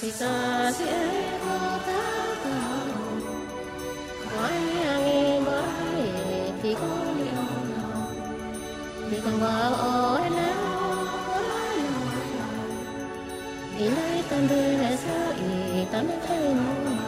thì ta sẽ có ta còn mãi nghe mãi thì có điều thì còn bao ôi nắng thì lấy tâm đưa lại sao ý tâm thấy mong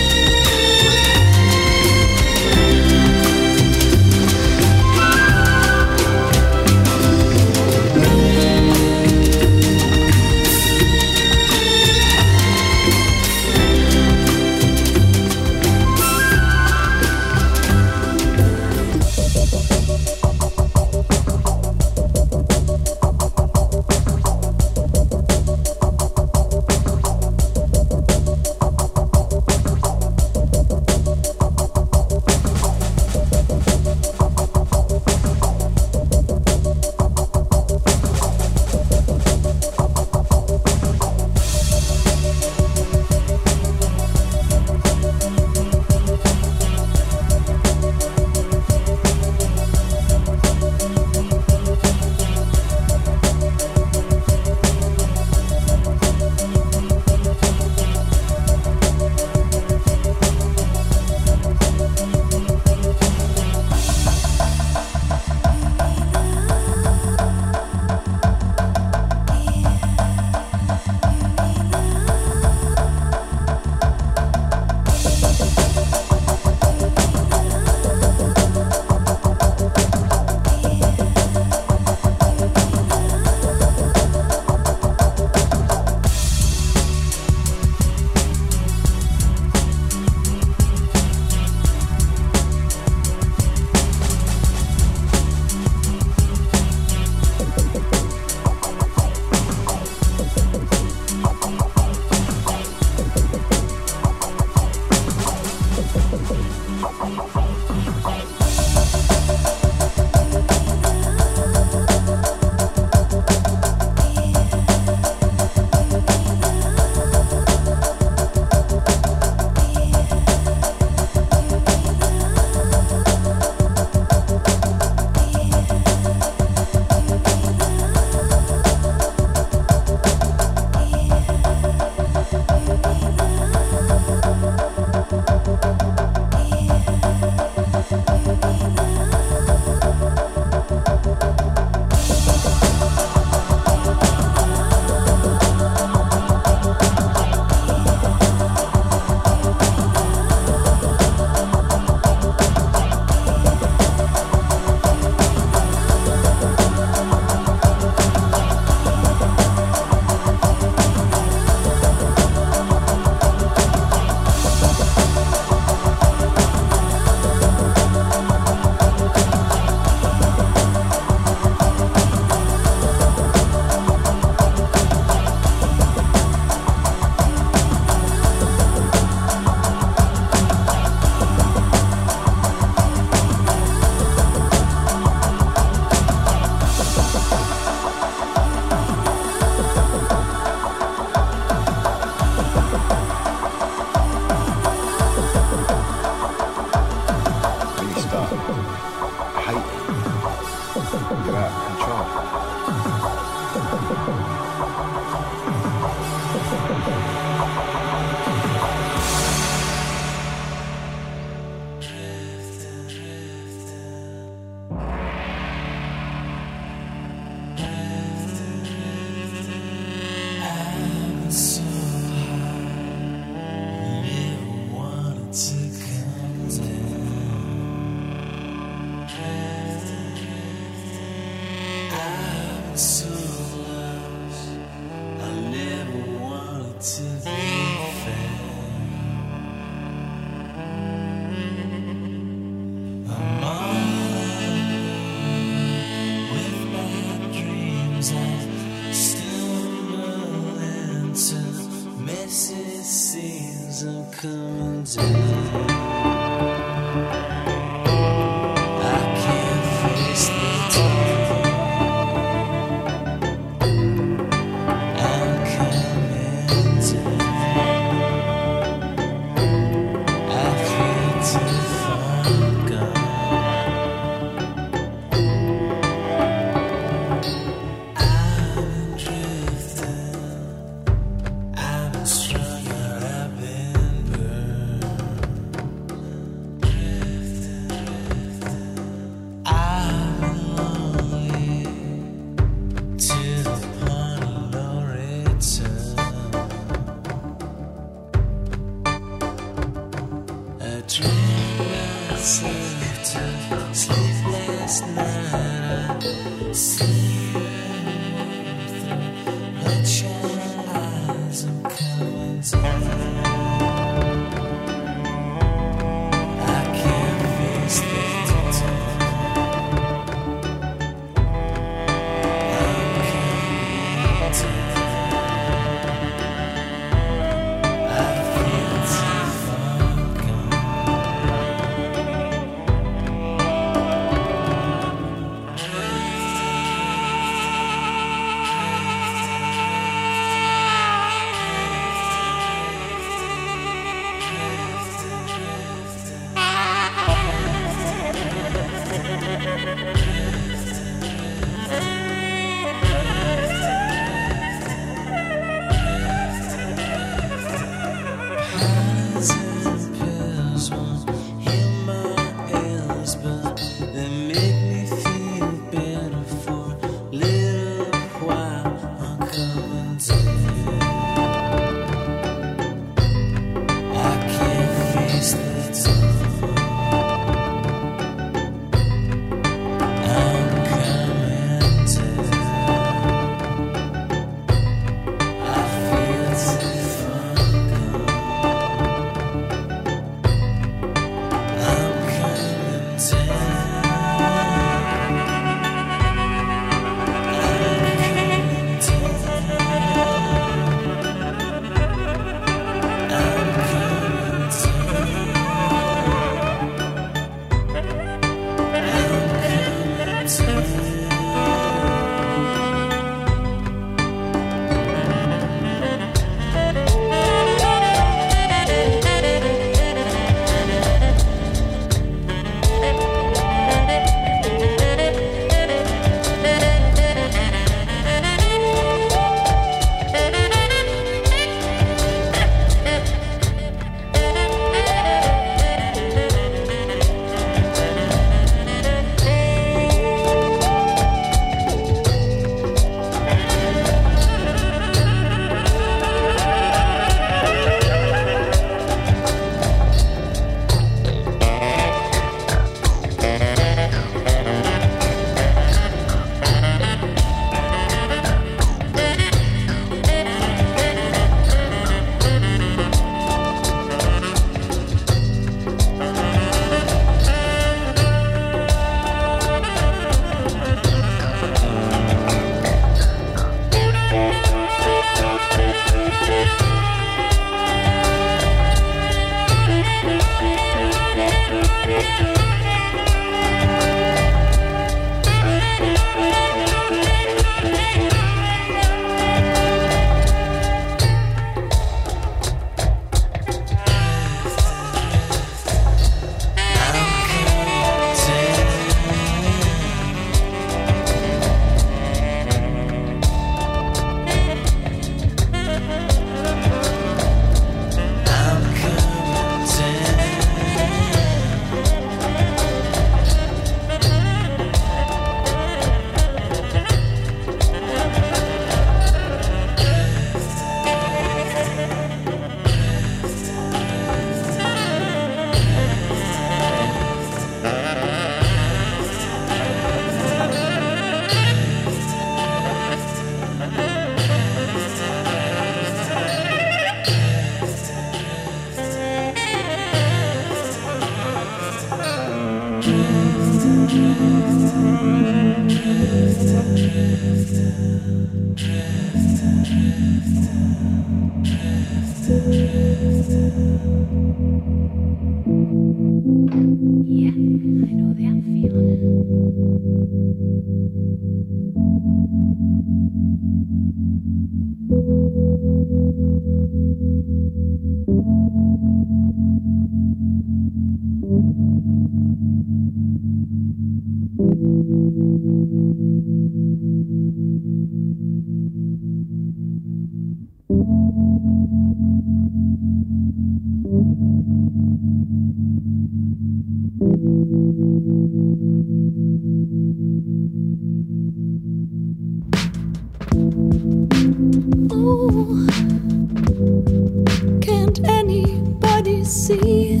We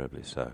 unbearably so.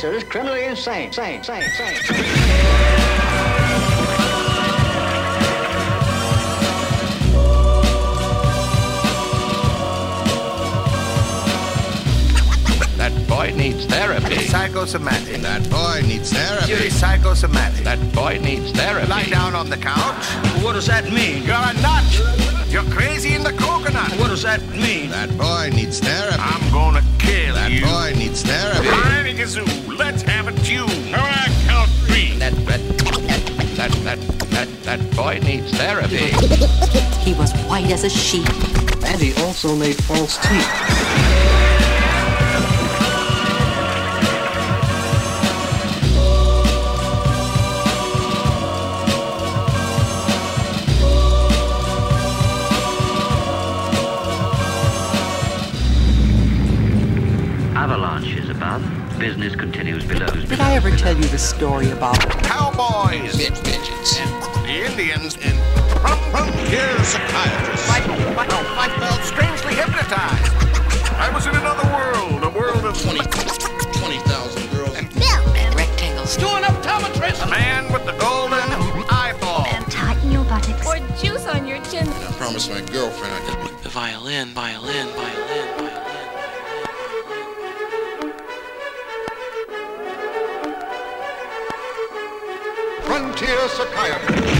Staff that Dexter is criminally insane. Insane, insane, insane. Boy needs therapy. Psychosomatic. That boy needs therapy. Purely psychosomatic. That boy needs therapy. Lie down on the couch. What does that mean? You're a nut. You're crazy in the coconut. What does that mean? That boy needs therapy. I'm gonna kill That you. That boy needs therapy. Riding that, that boy needs therapy. He was white as a sheet. And he also made false teeth. Avalanche is above. Business continues below. Did I ever tell you the story about Cowboys. Midgets. Indians. And from frontier psychiatrists. I, I, I felt strangely hypnotized. I was in another world. A world of 20 20,000 girls. And rectangles? Do an optometrist. A man with the golden eyeball. And tighten your buttocks. or juice on your chin. I promised my girlfriend I'd The violin, violin, violin, violin. Frontier psychiatry.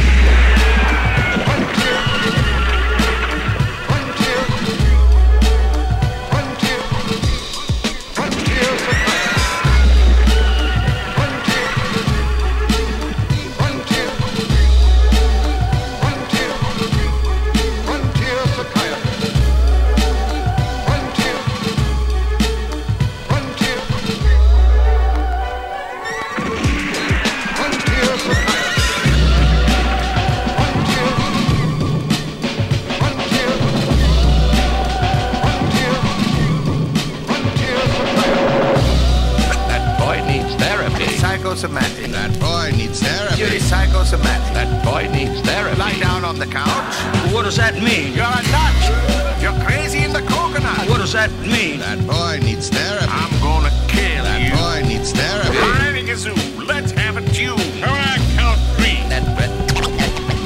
That mean? That boy needs therapy. I'm gonna kill him That you. boy needs therapy. Riding a zoo. Let's have a tune. Now I count three. That, that,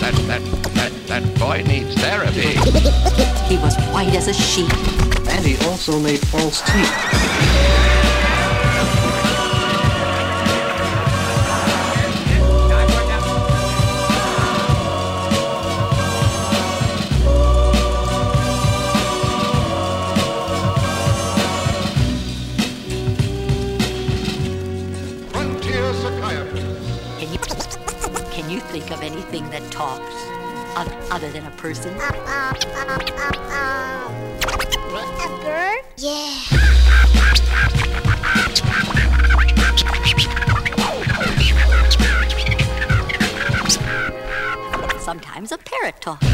that, that, that, that boy needs therapy. He was white as a sheet. And he also made false teeth. Talks oth- other than a person? A bird? Yeah. Sometimes a parrot talks.